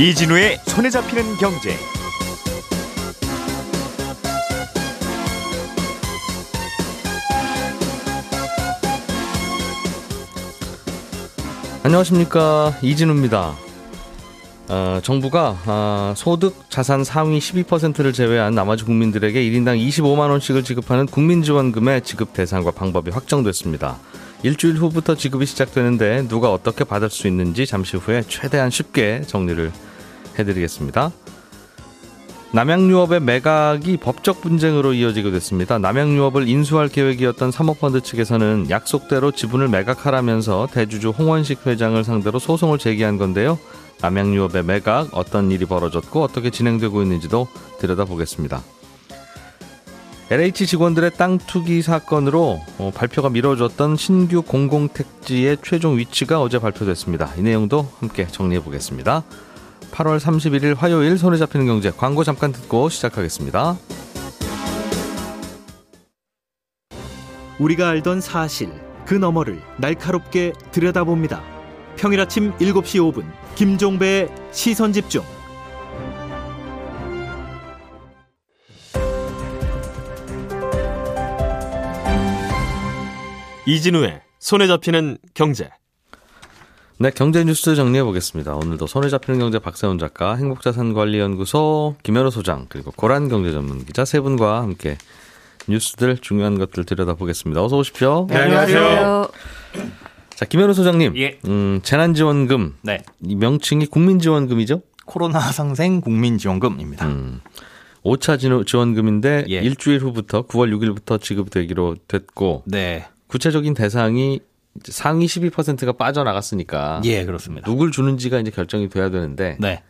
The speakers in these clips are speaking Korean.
이진우의 손에 잡히는 경제. 안녕하십니까 이진우입니다. 어, 정부가 어, 소득 자산 상위 12%를 제외한 나머지 국민들에게 1인당 25만 원씩을 지급하는 국민지원금의 지급 대상과 방법이 확정됐습니다. 일주일 후부터 지급이 시작되는데 누가 어떻게 받을 수 있는지 잠시 후에 최대한 쉽게 정리를 해드리겠습니다. 남양유업의 매각이 법적 분쟁으로 이어지게 됐습니다. 남양유업을 인수할 계획이었던 사모펀드 측에서는 약속대로 지분을 매각하라면서 대주주 홍원식 회장을 상대로 소송을 제기한 건데요. 남양유업의 매각 어떤 일이 벌어졌고 어떻게 진행되고 있는지도 들여다보겠습니다. LH 직원들의 땅 투기 사건으로 어, 발표가 미뤄졌던 신규 공공택지의 최종 위치가 어제 발표됐습니다. 이 내용도 함께 정리해 보겠습니다. 8월 31일 화요일 손에 잡히는 경제 광고 잠깐 듣고 시작하겠습니다. 우리가 알던 사실 그 너머를 날카롭게 들여다봅니다. 평일 아침 7시 5분 김종배의 시선 집중. 이진우의 손에 잡히는 경제. 네, 경제 뉴스 정리해 보겠습니다. 오늘도 손에 잡히는 경제 박세훈 작가, 행복자산관리연구소 김현우 소장, 그리고 고란 경제 전문 기자 세 분과 함께 뉴스들 중요한 것들 들여다보겠습니다. 어서 오십시오. 네, 안녕하세요. 자, 김현우 소장님. 예. 음, 재난지원금. 네. 이 명칭이 국민지원금이죠? 코로나 상생 국민지원금입니다. 음. 5차 지원금인데 예. 일주일 후부터 9월 6일부터 지급되기로 됐고 네. 구체적인 대상이 이제 상위 12%가 빠져나갔으니까 예, 그렇습니다. 누굴 주는지가 이제 결정이 돼야 되는데 네.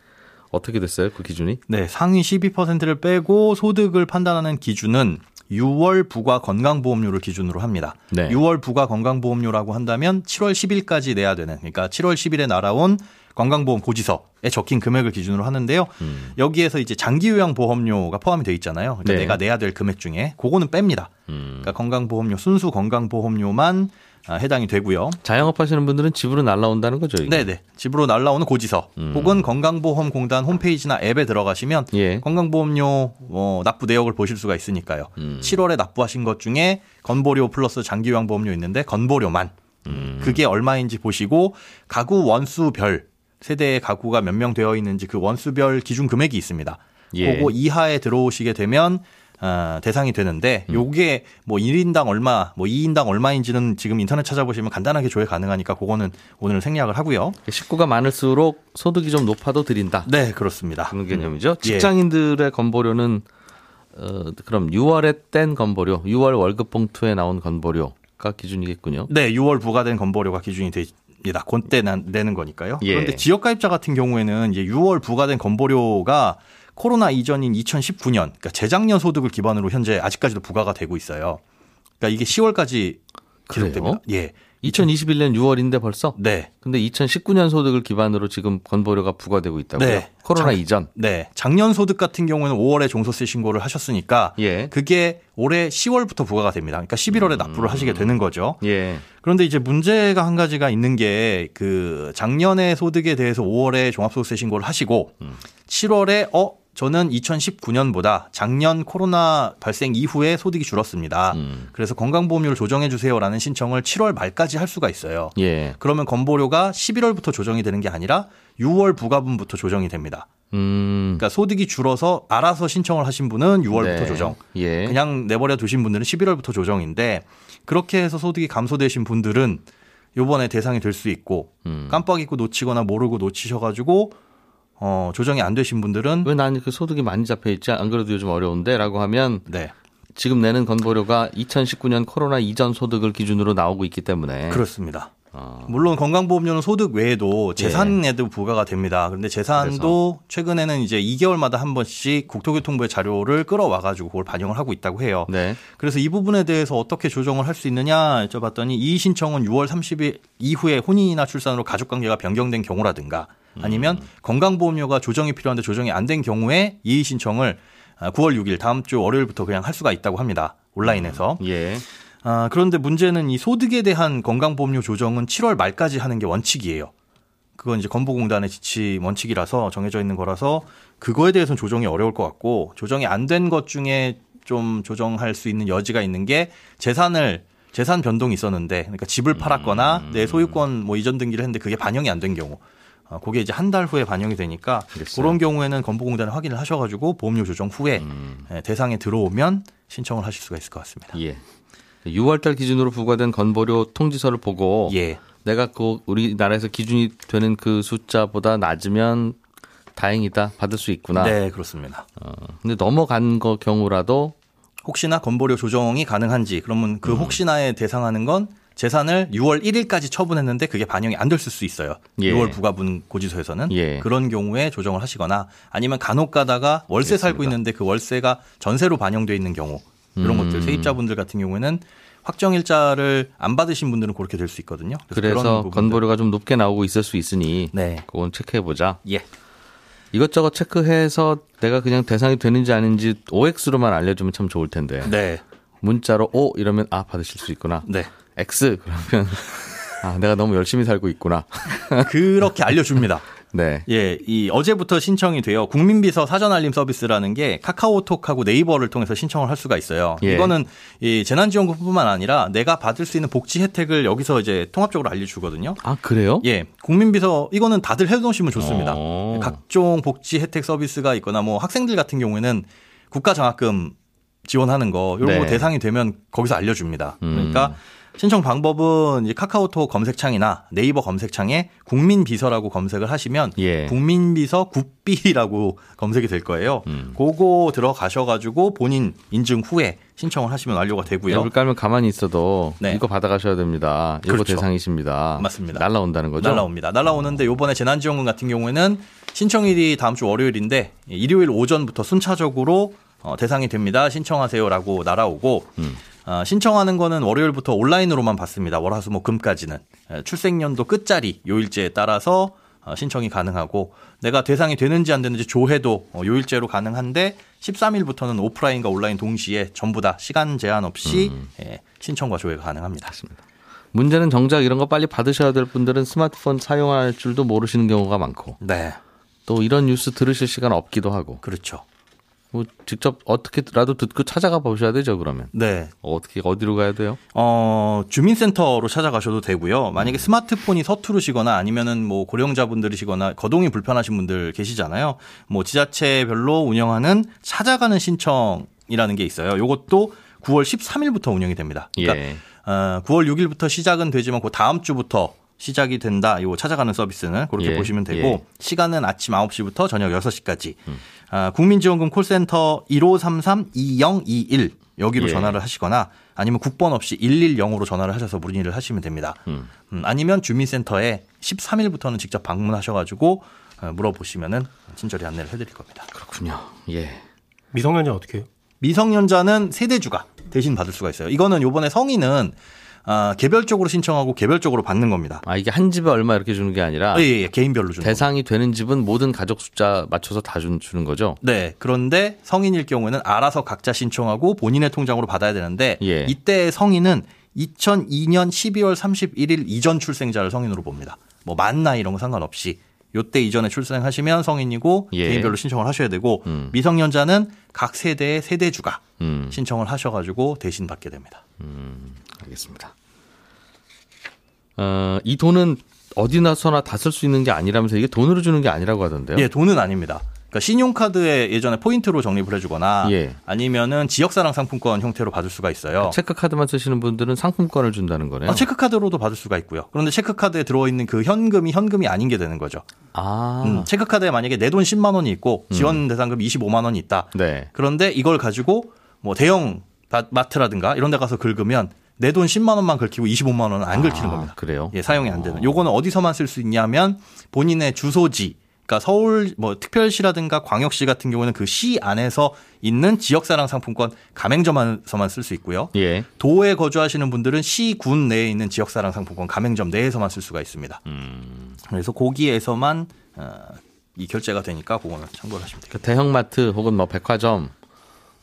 어떻게 됐어요? 그 기준이? 네, 상위 12%를 빼고 소득을 판단하는 기준은 6월 부과 건강보험료를 기준으로 합니다. 네. 6월 부과 건강보험료라고 한다면 7월 10일까지 내야 되는 그러니까 7월 10일에 날아온 건강보험 고지서에 적힌 금액을 기준으로 하는데요. 음. 여기에서 이제 장기요양 보험료가 포함이 돼 있잖아요. 그러니까 네. 내가 내야 될 금액 중에 그거는 뺍니다. 음. 그러니까 건강보험료 순수 건강보험료만 아, 해당이 되고요. 자영업 하시는 분들은 집으로 날라온다는 거죠, 이게? 네네. 집으로 날라오는 고지서 음. 혹은 건강보험공단 홈페이지나 앱에 들어가시면 예. 건강보험료 어, 납부 내역을 보실 수가 있으니까요. 음. 7월에 납부하신 것 중에 건보료 플러스 장기요양 보험료 있는데 건보료만 음. 그게 얼마인지 보시고 가구 원수별 세대의 가구가 몇 명 되어 있는지 그 원수별 기준 금액이 있습니다. 예. 그거 이하에 들어오시게 되면 어, 대상이 되는데 음. 요게 뭐 1인당 얼마, 뭐 2인당 얼마인지는 지금 인터넷 찾아보시면 간단하게 조회 가능하니까 그거는 오늘 생략을 하고요. 식구가 많을수록 소득이 좀 높아도 드린다. 네, 그렇습니다. 그런 개념이죠. 예. 직장인들의 건보료는 어, 그럼 6월에 뗀 건보료, 6월 월급 봉투에 나온 건보료가 기준이겠군요. 네, 6월 부과된 건보료가 기준이 됩니다. 그때 난- 내는 거니까요. 예. 그런데 지역 가입자 같은 경우에는 이제 6월 부과된 건보료가 코로나 이전인 2019년, 그러니까 재작년 소득을 기반으로 현재 아직까지도 부과가 되고 있어요. 그러니까 이게 10월까지 그래요? 기록됩니다. 예. 2021년 6월인데 벌써? 네. 근데 2019년 소득을 기반으로 지금 건보료가 부과되고 있다고요? 네. 코로나 작- 이전. 네. 작년 소득 같은 경우에는 5월에 종소세 신고를 하셨으니까 예. 그게 올해 10월부터 부과가 됩니다. 그러니까 11월에 납부를 하시게 되는 거죠. 예. 그런데 이제 문제가 한 가지가 있는 게 그 작년의 소득에 대해서 5월에 종합소득세 신고를 하시고 7월에 어 저는 2019년보다 작년 코로나 발생 이후에 소득이 줄었습니다. 음. 그래서 건강보험료를 조정해 주세요라는 신청을 7월 말까지 할 수가 있어요. 예. 그러면 건보료가 11월부터 조정이 되는 게 아니라 6월 부과분부터 조정이 됩니다. 음. 그러니까 소득이 줄어서 알아서 신청을 하신 분은 6월부터 네. 조정. 예. 그냥 내버려 두신 분들은 11월부터 조정인데 그렇게 해서 소득이 감소되신 분들은 요번에 대상이 될 수 있고 음. 깜빡 잊고 놓치거나 모르고 놓치셔가지고 어, 조정이 안 되신 분들은 왜 나는 그 소득이 많이 잡혀 있지? 안 그래도 요즘 어려운데? 라고 하면 네 지금 내는 건보료가 2019년 코로나 이전 소득을 기준으로 나오고 있기 때문에 그렇습니다. 어, 물론 건강보험료는 소득 외에도 예. 재산에도 부과가 됩니다. 그런데 재산도 최근에는 이제 2개월마다 한 번씩 국토교통부의 자료를 끌어와가지고 그걸 반영을 하고 있다고 해요. 네. 그래서 이 부분에 대해서 어떻게 조정을 할 수 있느냐 여쭤봤더니 이 신청은 6월 30일 이후에 혼인이나 출산으로 가족관계가 변경된 경우라든가 아니면 건강보험료가 조정이 필요한데 조정이 안 된 경우에 이의 신청을 9월 6일 다음 주 월요일부터 그냥 할 수가 있다고 합니다. 온라인에서. 예. 아, 그런데 문제는 이 소득에 대한 건강보험료 조정은 7월 말까지 하는 게 원칙이에요. 그건 이제 건보공단의 지침 원칙이라서 정해져 있는 거라서 그거에 대해서는 조정이 어려울 것 같고 조정이 안 된 것 중에 좀 조정할 수 있는 여지가 있는 게 재산을 재산 변동이 있었는데 그러니까 집을 팔았거나 내 소유권 뭐 이전 등기를 했는데 그게 반영이 안 된 경우 어, 그게 이제 한 달 후에 반영이 되니까 알겠어요. 그런 경우에는 건보공단에 확인을 하셔가지고 보험료 조정 후에 예, 대상에 들어오면 신청을 하실 수가 있을 것 같습니다. 예. 6월달 기준으로 부과된 건보료 통지서를 보고 예. 내가 그 우리나라에서 기준이 되는 그 숫자보다 낮으면 다행이다 받을 수 있구나. 네, 그렇습니다. 어, 근데 넘어간 거 경우라도 혹시나 건보료 조정이 가능한지 그러면 음. 그 혹시나에 대상하는 건 재산을 6월 1일까지 처분했는데 그게 반영이 안 됐을 수 있어요. 예. 6월 부가분 고지서에서는 예. 그런 경우에 조정을 하시거나 아니면 간혹 가다가 월세 살고 있는데 그 월세가 전세로 반영돼 있는 경우 이런 음. 것들 세입자분들 같은 경우에는 확정 일자를 안 받으신 분들은 그렇게 될 수 있거든요. 그래서 부분들. 건보료가 좀 높게 나오고 있을 수 있으니 네. 그건 체크해 보자. 예. 이것저것 체크해서 내가 그냥 대상이 되는지 아닌지 OX로만 알려주면 참 좋을 텐데 네. 문자로 O 이러면 아 받으실 수 있구나. 네. X 그러면 아 내가 너무 열심히 살고 있구나. 그렇게 알려줍니다. 네. 예, 이 어제부터 신청이 돼요. 국민비서 사전 알림 서비스라는 게 카카오톡하고 네이버를 통해서 신청을 할 수가 있어요. 예. 이거는 이 재난지원금뿐만 아니라 내가 받을 수 있는 복지 혜택을 여기서 이제 통합적으로 알려주거든요. 아 그래요? 예, 국민비서 이거는 다들 해놓으시면 좋습니다. 어. 각종 복지 혜택 서비스가 있거나 뭐 학생들 같은 경우에는 국가 장학금 지원하는 거 이런 네. 거 대상이 되면 거기서 알려줍니다. 음. 그러니까 신청 방법은 이 카카오톡 검색창이나 네이버 검색창에 국민비서라고 검색을 하시면 예. 국민비서 굿비라고 검색이 될 거예요. 음. 그거 들어가셔가지고 본인 인증 후에 신청을 하시면 완료가 되고요. 앱을 깔면 가만히 있어도 네. 이거 받아가셔야 됩니다. 이거 그렇죠. 대상이십니다. 맞습니다. 날라온다는 거죠? 날라옵니다. 날라오는데 요번에 재난지원금 같은 경우에는 신청일이 다음 주 월요일인데 일요일 오전부터 순차적으로 어, 대상이 됩니다. 신청하세요라고 날아오고 음. 어, 신청하는 거는 월요일부터 온라인으로만 받습니다. 월화수목 금까지는 에, 출생연도 끝자리 요일제에 따라서 어, 신청이 가능하고 내가 대상이 되는지 안 되는지 조회도 어, 요일제로 가능한데 13일부터는 오프라인과 온라인 동시에 전부 다 시간 제한 없이 음. 예, 신청과 조회가 가능합니다. 문제는 정작 이런 거 빨리 받으셔야 될 분들은 스마트폰 사용할 줄도 모르시는 경우가 많고 네, 또 이런 뉴스 들으실 시간 없기도 하고 그렇죠. 뭐 직접 어떻게라도 듣고 찾아가 보셔야 되죠 그러면 네, 어떻게 어디로 가야 돼요? 어, 주민센터로 찾아가셔도 되고요. 만약에 스마트폰이 서투르시거나 아니면은 뭐 고령자분들이시거나 거동이 불편하신 분들 계시잖아요. 뭐 지자체별로 운영하는 찾아가는 신청이라는 게 있어요. 요것도 9월 13일부터 운영이 됩니다. 그러니까 예. 어, 9월 6일부터 시작은 되지만 그 다음 주부터 시작이 된다. 요 찾아가는 서비스는 그렇게 예, 보시면 되고 예. 시간은 아침 9시부터 저녁 6시까지. 아, 국민지원금 콜센터 1533-2021 여기로 예. 전화를 하시거나 아니면 국번 없이 110으로 전화를 하셔서 문의를 하시면 됩니다. 음. 음, 아니면 주민센터에 13일부터는 직접 방문하셔가지고 어, 물어보시면은 친절히 안내를 해드릴 겁니다. 그렇군요. 예. 미성년자 어떻게 해요? 미성년자는 세대주가 대신 받을 수가 있어요. 이거는 요번에 성인은 아, 개별적으로 신청하고 개별적으로 받는 겁니다. 아 이게 한 집에 얼마 이렇게 주는 게 아니라 예, 예, 예, 개인별로 주는 겁니다. 대상이 되는 집은 모든 가족 숫자 맞춰서 다 준- 주는 거죠. 네. 그런데 성인일 경우에는 알아서 각자 신청하고 본인의 통장으로 받아야 되는데 예. 이때 성인은 2002년 12월 31일 이전 출생자를 성인으로 봅니다. 뭐 만 나이 이런 거 상관없이 요때 이전에 출생하시면 성인이고 예. 개인별로 신청을 하셔야 되고 음. 미성년자는 각 세대의 세대주가 음. 신청을 하셔가지고 대신 받게 됩니다. 알겠습니다. 어, 이 돈은 어디나서나 다 쓸 수 있는 게 아니라면서 이게 돈으로 주는 게 아니라고 하던데요. 예, 돈은 아닙니다. 그러니까 신용카드에 예전에 포인트로 적립을 해주거나 예. 아니면은 지역사랑 상품권 형태로 받을 수가 있어요. 체크카드만 쓰시는 분들은 상품권을 준다는 거네요. 아, 체크카드로도 받을 수가 있고요. 그런데 체크카드에 들어있는 그 현금이 현금이 아닌 게 되는 거죠. 아, 음, 체크카드에 만약에 내 돈 10만 원이 있고 지원 대상금 25만 원이 있다. 네. 그런데 이걸 가지고 뭐 대형 마- 마트라든가 이런 데 가서 긁으면 내 돈 10만 원만 긁히고 25만 원은 안 긁히는 아, 겁니다. 그래요? 예, 사용이 안 되는. 요거는 어디서만 쓸 수 있냐면 본인의 주소지 그러니까 서울 뭐 특별시라든가 광역시 같은 경우는 그 시 안에서 있는 지역사랑 상품권 가맹점에서만 쓸 수 있고요. 예. 도에 거주하시는 분들은 시, 군 내에 있는 지역사랑 상품권 가맹점 내에서만 쓸 수가 있습니다. 음. 그래서 거기에서만 어, 이 결제가 되니까 그거는 참고를 하시면 돼요. 그 대형마트 혹은 뭐 백화점,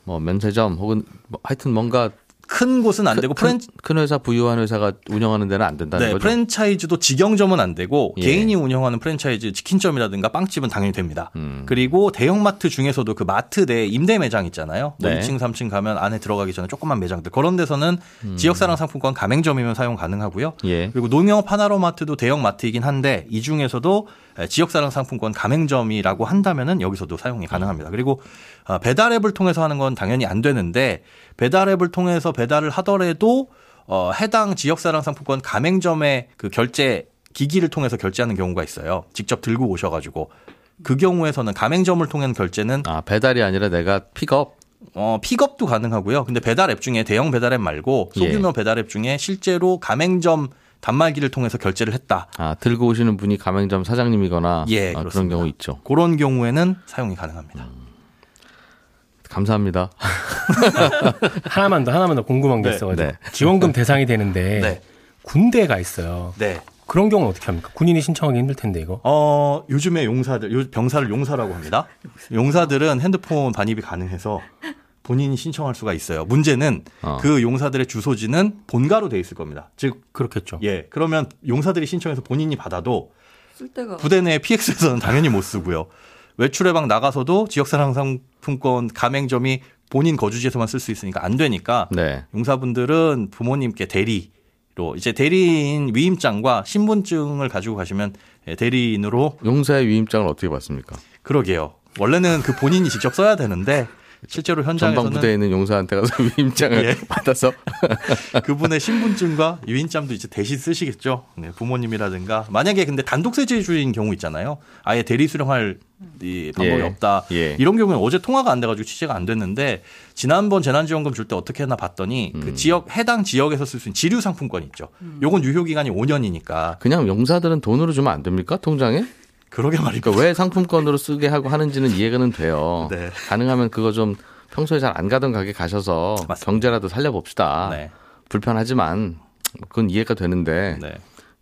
뭐 면세점 혹은 뭐 하여튼 뭔가 큰 곳은 안 되고 프랜 큰, 큰 회사 부유한 회사가 운영하는 데는 안 된다는 네, 거죠. 프랜차이즈도 직영점은 안 되고 예. 개인이 운영하는 프랜차이즈 치킨점이라든가 빵집은 당연히 됩니다. 음. 그리고 대형마트 중에서도 그 마트 내 임대 매장 있잖아요. 뭐 네. 2층, 3층 가면 안에 들어가기 전에 조그만 매장들 그런 데서는 음. 지역사랑 상품권 가맹점이면 사용 가능하고요. 예. 그리고 농협 하나로마트도 대형마트이긴 한데 이 중에서도 지역사랑 상품권 가맹점이라고 한다면은 여기서도 사용이 가능합니다. 그리고 어, 배달앱을 통해서 하는 건 당연히 안 되는데 배달앱을 통해서 배달을 하더라도 어, 해당 지역사랑 상품권 가맹점의 그 결제 기기를 통해서 결제하는 경우가 있어요. 직접 들고 오셔가지고 그 경우에서는 가맹점을 통한 결제는 아 배달이 아니라 내가 픽업. 어, 픽업도 가능하고요. 근데 배달 앱 중에 대형 배달 앱 말고 소규모 예. 배달 앱 중에 실제로 가맹점 단말기를 통해서 결제를 했다. 아 들고 오시는 분이 가맹점 사장님이거나 예, 아, 그런. 경우 있죠. 그런 경우에는 사용이 가능합니다. 감사합니다. 하나만 더 하나만 더 궁금한 게 네, 있어가지고 네. 지원금 대상이 되는데 네. 군대가 있어요. 네. 그런 경우는 어떻게 합니까? 군인이 신청하기 힘들 텐데 이거. 어, 요즘에 용사들, 요- 병사를 용사라고 합니다. 용사들은 핸드폰 반입이 가능해서 본인이 신청할 수가 있어요. 문제는 어. 그 용사들의 주소지는 본가로 돼 있을 겁니다. 즉, 그렇겠죠. 예. 그러면 용사들이 신청해서 본인이 받아도 쓸 데가 부대 내 PX에서는 당연히 못 쓰고요. 외출해 방 나가서도 지역사랑 상품권 가맹점이 본인 거주지에서만 쓸 수 있으니까 안 되니까 네. 용사분들은 부모님께 대리로 이제 대리인 위임장과 신분증을 가지고 가시면 예, 대리인으로 용사의 위임장을 어떻게 받습니까? 그러게요. 원래는 그 본인이 직접 써야 되는데 실제로 전방 부대에 있는 용사한테 가서 위임장을 예. 받아서 그분의 신분증과 유인장도 이제 대신 쓰시겠죠. 네, 부모님이라든가 만약에 근데 단독 세제주인 경우 있잖아요. 아예 대리 수령할 이 방법이 예. 없다. 예. 이런 경우는 어제 통화가 안 돼가지고 취재가 안 됐는데 지난번 재난지원금 줄 때 어떻게 했나 봤더니 음. 그 지역 해당 지역에서 쓸 수 있는 지류 상품권 있죠. 요건 유효 기간이 5년이니까 그냥 용사들은 돈으로 주면 안 됩니까? 통장에? 그러게 말입니다. 그러니까 왜 상품권으로 쓰게 하고 하는지는 이해가는 돼요. 네. 가능하면 그거 좀 평소에 잘 안 가던 가게 가셔서 맞습니다. 경제라도 살려봅시다. 네. 불편하지만 그건 이해가 되는데 네.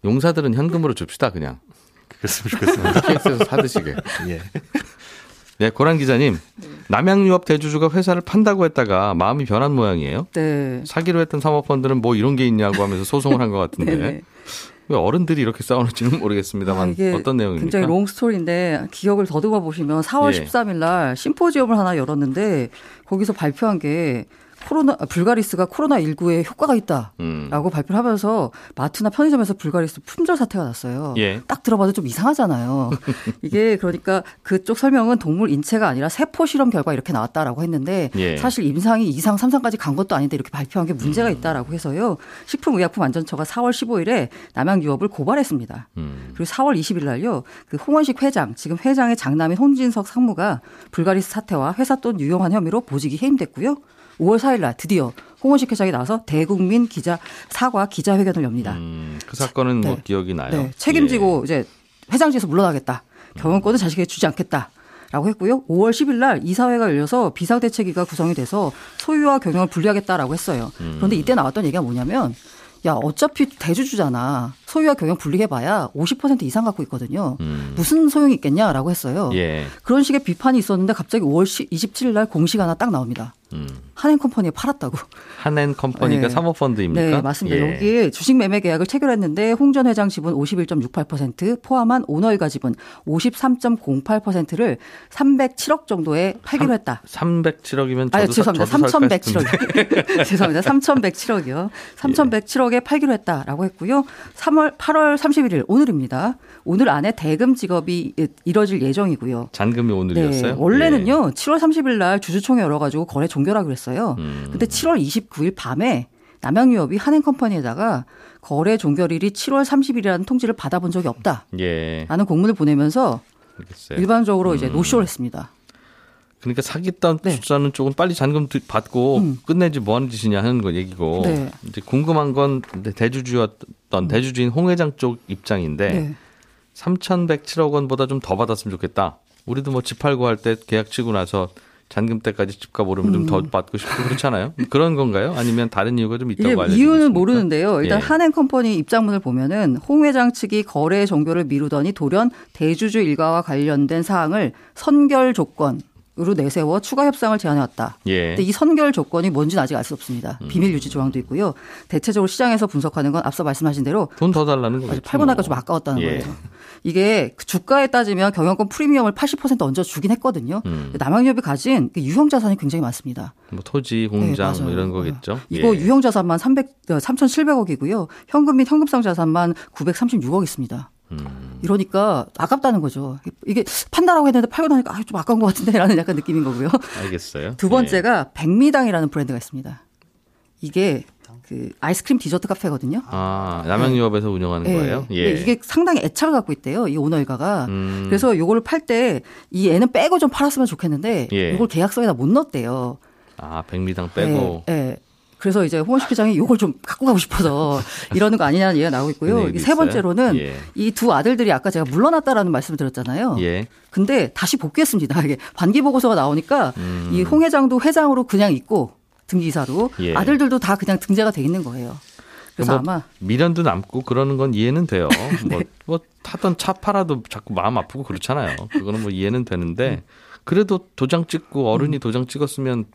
용사들은 현금으로 줍시다 그냥 그랬으면 좋겠습니다. PX에서 사드시게. 예. 네, 고란 기자님. 남양유업 대주주가 회사를 판다고 했다가 마음이 변한 모양이에요. 네. 사기로 했던 사모펀드는 뭐 이런 게 있냐고 하면서 소송을 한 것 같은데 네네. 왜 어른들이 이렇게 싸우는지는 모르겠습니다만 아, 이게 어떤 내용입니까? 굉장히 long 스토리인데 기억을 더듬어 보시면 4월 예. 13일 날 심포지엄을 하나 열었는데 거기서 발표한 게 코로나 아, 불가리스가 코로나 19에 효과가 있다. 음. 라고 발표를 하면서 마트나 편의점에서 불가리스 품절 사태가 났어요. 예. 딱 들어봐도 좀 이상하잖아요. 이게 그러니까 그쪽 설명은 동물 인체가 아니라 세포 실험 결과 이렇게 나왔다라고 했는데 예. 사실 임상이 2상, 3상까지 간 것도 아닌데 이렇게 발표한 게 문제가 있다라고 해서요. 식품의약품안전처가 4월 15일에 남양유업을 고발했습니다. 음. 그리고 4월 20일 날요. 그 홍원식 회장, 지금 회장의 장남인 홍진석 상무가 불가리스 사태와 회사 돈 유용한 혐의로 보직이 해임됐고요. 5월 4일 날 드디어 홍원식 회장이 나와서 대국민 기자 사과 기자회견을 엽니다. 음, 그 사건은 뭐 네. 기억이 나요. 네, 책임지고 예. 이제 회장직에서 물러나겠다. 경영권은 자식에게 주지 않겠다. 라고 했고요. 5월 10일 날 이사회가 열려서 비상대책위가 구성이 돼서 소유와 경영을 분리하겠다라고 했어요. 음. 그런데 이때 나왔던 얘기가 뭐냐면 야, 어차피 대주주잖아. 소유와 경영 분리해봐야 50% 이상 갖고 있거든요. 음. 무슨 소용이 있겠냐라고 했어요. 예. 그런 식의 비판이 있었는데 갑자기 5월 27일 날 공시가 하나 딱 나옵니다. 음. 한앤컴퍼니에 팔았다고. 한앤컴퍼니가 네. 사모펀드입니까? 네, 맞습니다. 예. 여기에 주식 매매 계약을 체결했는데 홍 전 회장 지분 51.68% 포함한 오너일가 지분 53.08%를 307억 정도에 팔기로 했다. 307억이면 저도 아, 사- 죄송합니다. 저도 살까 3,107억. 죄송합니다. 3,107억이요. 3,107억에 팔기로 했다라고 했고요. 3월 8월 31일 오늘입니다. 오늘 안에 대금 직업이 이뤄질 예정이고요. 잔금이 오늘이었어요. 네, 원래는요. 예. 7월 30일 날 주주총회 열어 가지고 거래 종결하기로 했어요. 음. 근데 7월 29일 밤에 남양유업이 한행컴퍼니에다가 거래 종결일이 7월 30일이라는 통지를 받아본 적이 없다라는 예. 공문을 보내면서 알겠어요. 일반적으로 이제 음. 노쇼를 했습니다. 그러니까 사기단 네. 투자는 조금 빨리 잔금 드- 받고 음. 끝내지 뭐 하는 짓이냐 하는 거 얘기고 네. 이제 궁금한 건 대주주였던 대주주인 홍 회장 쪽 입장인데 네. 3,107억 원보다 좀 더 받았으면 좋겠다. 우리도 뭐 집 팔고 할 때 계약 치고 나서 잔금 때까지 집값 오르면 좀더 받고 싶고 그렇잖아요. 그런 건가요? 아니면 다른 이유가 좀 있다고 알려지고 이유는? 모르는데요. 일단 예. 한행컴퍼니 입장문을 보면은 홍 회장 측이 거래 종결을 미루더니 돌연 대주주 일가와 관련된 사항을 선결 조건 으로 내세워 추가 협상을 제안해왔다. 예. 근데 이 선결 조건이 뭔지는 아직 알 수 없습니다. 비밀 유지 조항도 있고요. 대체적으로 시장에서 분석하는 건 앞서 말씀하신 대로 돈 더 달라는 거죠. 팔고 나니까 좀 아까웠다는 예. 거예요. 이게 그 주가에 따지면 경영권 프리미엄을 80% 얹어 주긴 했거든요. 음. 남양유업이 가진 그 유형 자산이 굉장히 많습니다. 뭐 토지, 공장 네, 뭐. 이런 거겠죠. 이거 예. 유형 자산만 300, 3,700억이고요. 현금 및 현금성 자산만 936억 있습니다. 음. 이러니까 아깝다는 거죠. 이게 판다라고 했는데 팔고 나니까 아, 좀 아까운 것 같은데라는 약간 느낌인 거고요. 알겠어요. 두 번째가 백미당이라는 브랜드가 있습니다. 이게 그 아이스크림 디저트 카페거든요. 예. 아, 남양유업에서 운영하는 예. 거예요? 예. 이게 상당히 애착을 갖고 있대요. 이 오너 일가가. 음. 그래서 요거를 팔 때 이 애는 빼고 좀 팔았으면 좋겠는데 예. 이걸 계약서에다 못 넣었대요. 아, 백미당 빼고 예, 예. 그래서 이제 홍원식 회장이 요걸 좀 갖고 가고 싶어서 이러는 거 아니냐는 얘기가 나오고 있고요. 이세 있어요? 번째로는 예. 이두 아들들이 아까 제가 물러났다라는 말씀을 드렸잖아요. 예. 근데 다시 복귀했습니다. 이게 반기 보고서가 나오니까 음. 이홍 회장도 회장으로 그냥 있고 등기사로 예. 아들들도 다 그냥 등재가 돼 있는 거예요. 그래서 뭐 아마 미련도 남고 그러는 건 이해는 돼요. 뭐, 뭐 타던 차 팔아도 자꾸 마음 아프고 그렇잖아요. 그거는 뭐 이해는 되는데 그래도 도장 찍고 어른이 도장 찍었으면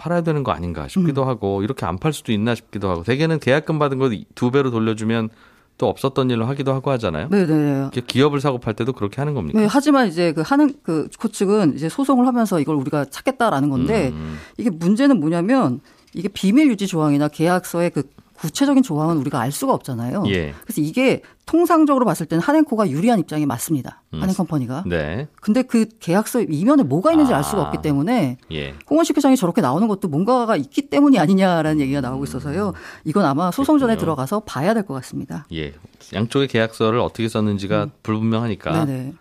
팔아야 되는 거 아닌가 싶기도 하고 이렇게 안 팔 수도 있나 싶기도 하고 대개는 계약금 받은 거 두 배로 돌려주면 또 없었던 일로 하기도 하고 하잖아요. 네네. 이게 기업을 사고 팔 때도 그렇게 하는 겁니까? 네, 하지만 이제 그 하는 그 코측은 이제 소송을 하면서 이걸 우리가 찾겠다라는 건데 음. 이게 문제는 뭐냐면 이게 비밀 유지 조항이나 계약서의 그 구체적인 조항은 우리가 알 수가 없잖아요. 예. 그래서 이게 통상적으로 봤을 때는 한행코가 유리한 입장이 맞습니다. 음. 한행컴퍼니가. 네. 근데 그 계약서 이면에 뭐가 있는지 알 수가 아. 없기 때문에 예. 홍원식 회장이 저렇게 나오는 것도 뭔가가 있기 때문이 아니냐라는 얘기가 나오고 있어서요. 이건 아마 소송 전에 그렇군요. 들어가서 봐야 될 것 같습니다. 예. 양쪽의 계약서를 어떻게 썼는지가 불분명하니까 음. 네네.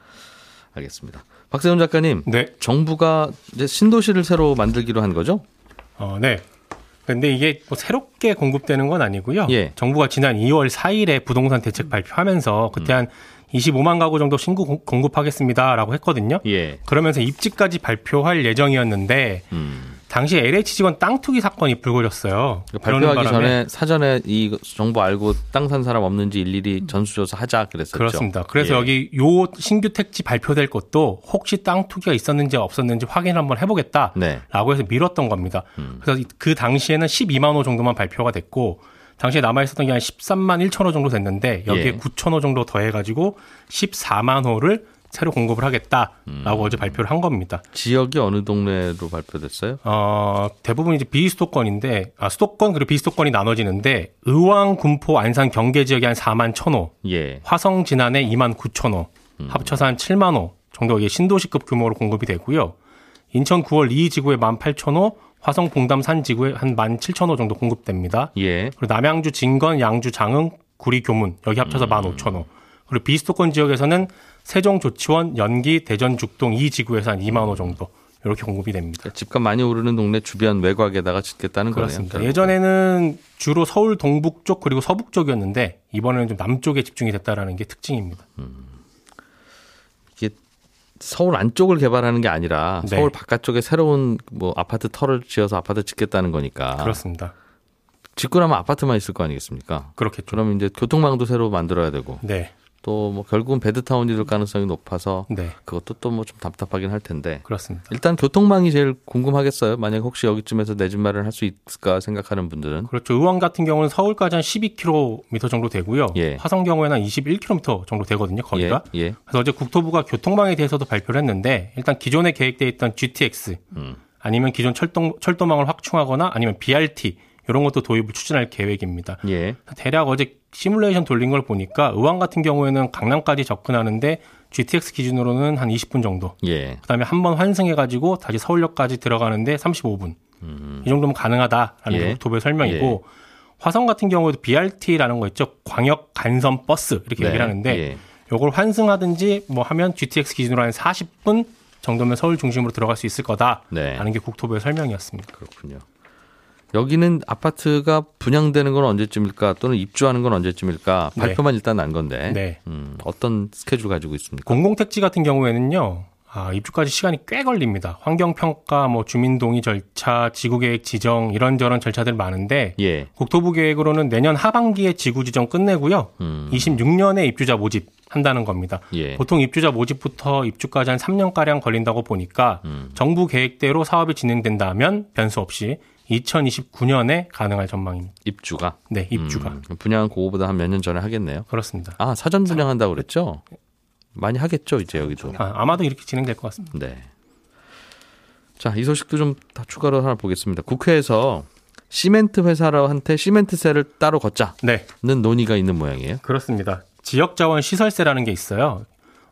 알겠습니다. 박세훈 작가님, 네. 정부가 이제 신도시를 새로 만들기로 한 거죠? 어, 네. 근데 이게 뭐 새롭게 공급되는 건 아니고요. 예. 정부가 지난 2월 4일에 부동산 대책 발표하면서 그때 한 25만 가구 정도 신고 공- 공급하겠습니다라고 했거든요. 예. 그러면서 입지까지 발표할 예정이었는데 음. 당시 LH 직원 땅 투기 사건이 불거졌어요. 그러는 발표하기 바람에 전에 사전에 이 정보 알고 땅 산 사람 없는지 일일이 전수조사 하자 그랬었죠. 그렇습니다. 그래서 예. 여기 요 신규 택지 발표될 것도 혹시 땅 투기가 있었는지 없었는지 확인 한번 해보겠다. 네. 라고 해서 미뤘던 겁니다. 음. 그래서 그 당시에는 12만 호 정도만 발표가 됐고 당시에 남아 있었던 게 한 13만 1천 호 정도 됐는데 여기에 예. 9천 호 정도 더해가지고 14만 호를 새로 공급을 하겠다라고 음. 어제 발표를 한 겁니다. 지역이 어느 동네로 발표됐어요? 어, 대부분 이제 비수도권인데 아, 수도권 그리고 비수도권이 나눠지는데 의왕, 군포, 안산, 경계 지역이 한 4만 1천 호, 예. 화성, 진안에 2만 9천 호, 합쳐서 한 7만 호 정도 이게 신도시급 규모로 공급이 되고요. 인천 9월 2 지구에 1만 8천 호, 화성 봉담 산 지구에 한 1만 7천 호 정도 공급됩니다. 예. 그리고 남양주 진건, 양주 장흥, 구리 교문 여기 합쳐서 1만 5천 호. 그리고 비수도권 지역에서는 세종 조치원, 연기, 대전 죽동 이 지구에서 한 2만 호 정도 이렇게 공급이 됩니다. 집값 많이 오르는 동네 주변 외곽에다가 짓겠다는 그렇습니다. 거네요. 예전에는 주로 서울 동북 쪽 그리고 서북 쪽이었는데 이번에는 좀 남쪽에 집중이 됐다라는 게 특징입니다. 이게 서울 안쪽을 개발하는 게 아니라 네. 서울 바깥쪽에 새로운 뭐 아파트 터를 지어서 아파트 짓겠다는 거니까. 그렇습니다. 짓고 나면 아파트만 있을 거 아니겠습니까? 그렇겠죠. 그러면 이제 교통망도 새로 만들어야 되고 네, 또 뭐 결국은 베드타운이 될 가능성이 높아서 네, 그것도 또 뭐 좀 답답하긴 할 텐데 그렇습니다. 일단 교통망이 제일 궁금하겠어요. 만약 혹시 여기쯤에서 내 집 마련 할 수 있을까 생각하는 분들은 그렇죠. 의왕 같은 경우는 서울까지 한 12km 정도 되고요. 예. 화성 경우에는 한 21km 정도 되거든요. 거리가. 예, 예. 그래서 어제 국토부가 교통망에 대해서도 발표를 했는데 일단 기존에 계획돼 있던 GTX 음. 아니면 기존 철도 철도망을 확충하거나 아니면 BRT 이런 것도 도입을 추진할 계획입니다. 예. 대략 어제 시뮬레이션 돌린 걸 보니까 의왕 같은 경우에는 강남까지 접근하는데 GTX 기준으로는 한 20분 정도. 예. 그다음에 한 번 환승해가지고 다시 서울역까지 들어가는데 35분. 이 정도면 가능하다라는 음. 예. 게 국토부의 설명이고 화성 같은 경우에도 BRT라는 거 있죠. 광역 간선 버스 이렇게 네. 얘기를 하는데 예. 요걸 환승하든지 뭐 하면 GTX 기준으로 한 40분 정도면 서울 중심으로 들어갈 수 있을 거다라는 네. 게 국토부의 설명이었습니다. 그렇군요. 여기는 아파트가 분양되는 건 언제쯤일까 또는 입주하는 건 언제쯤일까 네. 발표만 일단 난 건데 네. 음, 어떤 스케줄 가지고 있습니까? 공공택지 같은 경우에는요. 아, 입주까지 시간이 꽤 걸립니다. 환경평가, 뭐 주민동의 절차, 지구계획 지정 이런저런 절차들 많은데 예. 국토부 계획으로는 내년 하반기에 지구 지정 끝내고요. 음. 26년에 입주자 모집 한다는 겁니다. 예. 보통 입주자 모집부터 입주까지 한 3년 가량 걸린다고 보니까 음. 정부 계획대로 사업이 진행된다면 변수 없이 2029년에 가능할 전망입니다. 입주가. 네, 입주가 음, 분양은 그거보다 한 몇 년 전에 하겠네요. 그렇습니다. 아, 사전 분양한다고 그랬죠? 많이 하겠죠, 이제 여기도. 아, 아마도 이렇게 진행될 것 같습니다. 네. 자, 이 소식도 좀 다 추가로 하나 보겠습니다. 국회에서 시멘트 회사한테 시멘트세를 따로 걷자는 네, 논의가 있는 모양이에요. 그렇습니다. 지역 자원 시설세라는 게 있어요.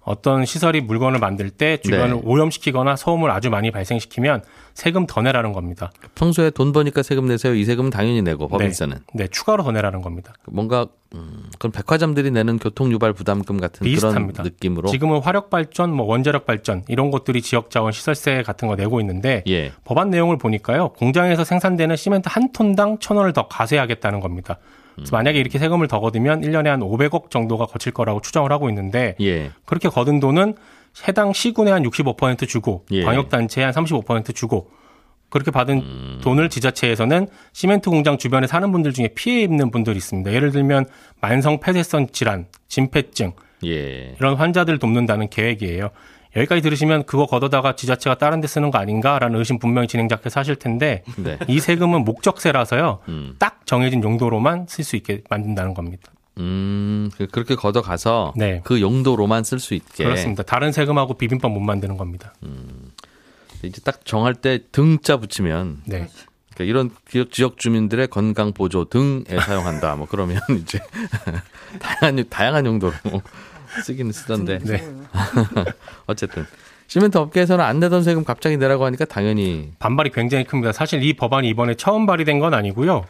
어떤 시설이 물건을 만들 때 주변을 네. 오염시키거나 소음을 아주 많이 발생시키면 세금 더 내라는 겁니다. 평소에 돈 버니까 세금 내세요. 이 세금은 당연히 내고 법인세는 네, 추가로 더 내라는 겁니다. 뭔가 음, 그런 백화점들이 내는 교통 유발 부담금 같은 비슷합니다. 그런 느낌으로 지금은 화력 발전, 뭐 원자력 발전 이런 것들이 지역 자원 시설세 같은 거 내고 있는데 예. 법안 내용을 보니까요. 공장에서 생산되는 시멘트 한 톤당 천 원을 더 과세하겠다는 겁니다. 그래서 만약에 이렇게 세금을 더 거두면 1년에 한 500억 정도가 거칠 거라고 추정을 하고 있는데 예. 그렇게 거둔 돈은 해당 시군에 한 65% 주고 예. 광역단체에 한 35% 주고 그렇게 받은 돈을 지자체에서는 시멘트 공장 주변에 사는 분들 중에 피해 입는 분들이 있습니다. 예를 들면 만성 폐쇄성 질환, 진폐증 예. 이런 환자들 돕는다는 계획이에요. 여기까지 들으시면 그거 걷어다가 지자체가 다른 데 쓰는 거 아닌가라는 의심 분명히 진행자께서 하실 텐데 네. 이 세금은 목적세라서요. 음. 딱 정해진 용도로만 쓸 수 있게 만든다는 겁니다. 음, 그- 그렇게 걷어가서 네. 그 용도로만 쓸 수 있게. 그렇습니다. 다른 세금하고 비빔밥 못 만드는 겁니다. 이제 딱 정할 때 등자 붙이면 네. 그러니까 이런 지역, 지역 주민들의 건강 보조 등에 사용한다. 뭐 그러면 이제 다양한 다양한 용도로 쓰기는 쓰던데. 네. 어쨌든 시멘트 업계에서는 안 내던 세금 갑자기 내라고 하니까 당연히 반발이 굉장히 큽니다. 사실 이 법안이 이번에 처음 발의된 건 아니고요.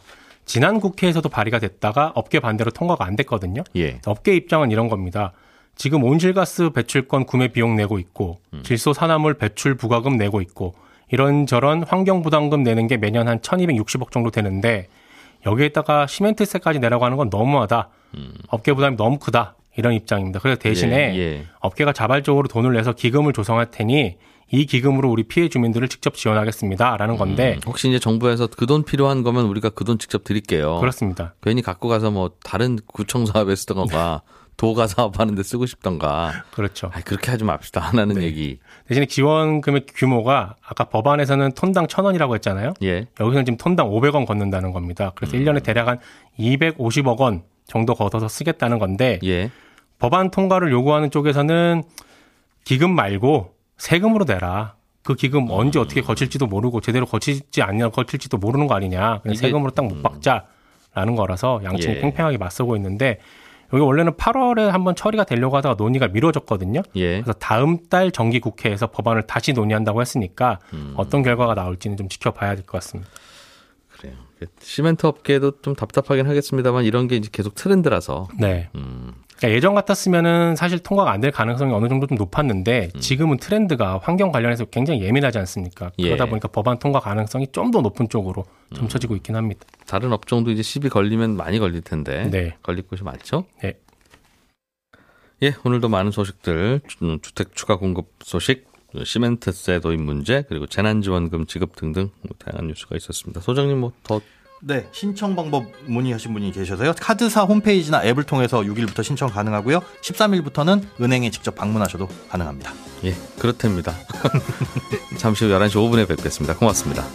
지난 국회에서도 발의가 됐다가 업계 반대로 통과가 안 됐거든요. 예. 업계 입장은 이런 겁니다. 지금 온실가스 배출권 구매 비용 내고 있고 질소 산화물 배출 부과금 내고 있고 이런저런 환경 부담금 내는 게 매년 한 1260억 정도 되는데 여기에다가 시멘트세까지 내라고 하는 건 너무하다. 업계 부담이 너무 크다. 이런 입장입니다. 그래서 대신에 예, 예. 업계가 자발적으로 돈을 내서 기금을 조성할 테니 이 기금으로 우리 피해 주민들을 직접 지원하겠습니다라는 건데 음, 혹시 이제 정부에서 그 돈 필요한 거면 우리가 그 돈 직접 드릴게요. 그렇습니다. 괜히 갖고 가서 뭐 다른 구청 사업에 쓰던가 도가 사업하는데 쓰고 싶던가. 그렇죠. 아 그렇게 하지 맙시다 하는 네. 얘기. 대신에 지원 금액 규모가 아까 법안에서는 톤당 1,000원이라고 했잖아요. 예. 여기서는 지금 톤당 500원 걷는다는 겁니다. 그래서 음. 1년에 대략 한 250억 원 정도 걷어서 쓰겠다는 건데 예. 법안 통과를 요구하는 쪽에서는 기금 말고 세금으로 내라. 그 기금 언제 어떻게 거칠지도 모르고 제대로 거칠지 않냐 거칠지도 모르는 거 아니냐. 그냥 세금으로 딱 못 박자라는 거라서 양측이 예. 팽팽하게 맞서고 있는데 여기 원래는 8월에 한번 처리가 되려고 하다가 논의가 미뤄졌거든요. 예. 그래서 다음 달 정기 국회에서 법안을 다시 논의한다고 했으니까 음. 어떤 결과가 나올지는 좀 지켜봐야 될 것 같습니다. 그래요. 시멘트 업계도 좀 답답하긴 하겠습니다만 이런 게 이제 계속 트렌드라서. 네. 음. 그러니까 예전 같았으면은 사실 통과가 안 될 가능성이 어느 정도 좀 높았는데 지금은 트렌드가 환경 관련해서 굉장히 예민하지 않습니까? 예. 그러다 보니까 법안 통과 가능성이 좀 더 높은 쪽으로 점쳐지고 있긴 합니다. 다른 업종도 이제 시비 걸리면 많이 걸릴 텐데. 네. 걸릴 곳이 많죠? 네. 예, 오늘도 많은 소식들, 주- 주택 추가 공급 소식, 시멘트세 도입 문제, 그리고 재난지원금 지급 등등 뭐 다양한 뉴스가 있었습니다. 소장님 뭐 더 네, 신청 방법 문의하신 분이 계셔서요. 카드사 홈페이지나 앱을 통해서 6일부터 신청 가능하고요. 13일부터는 은행에 직접 방문하셔도 가능합니다. 예, 그렇답니다. 잠시 후 11시 5분에 뵙겠습니다. 고맙습니다.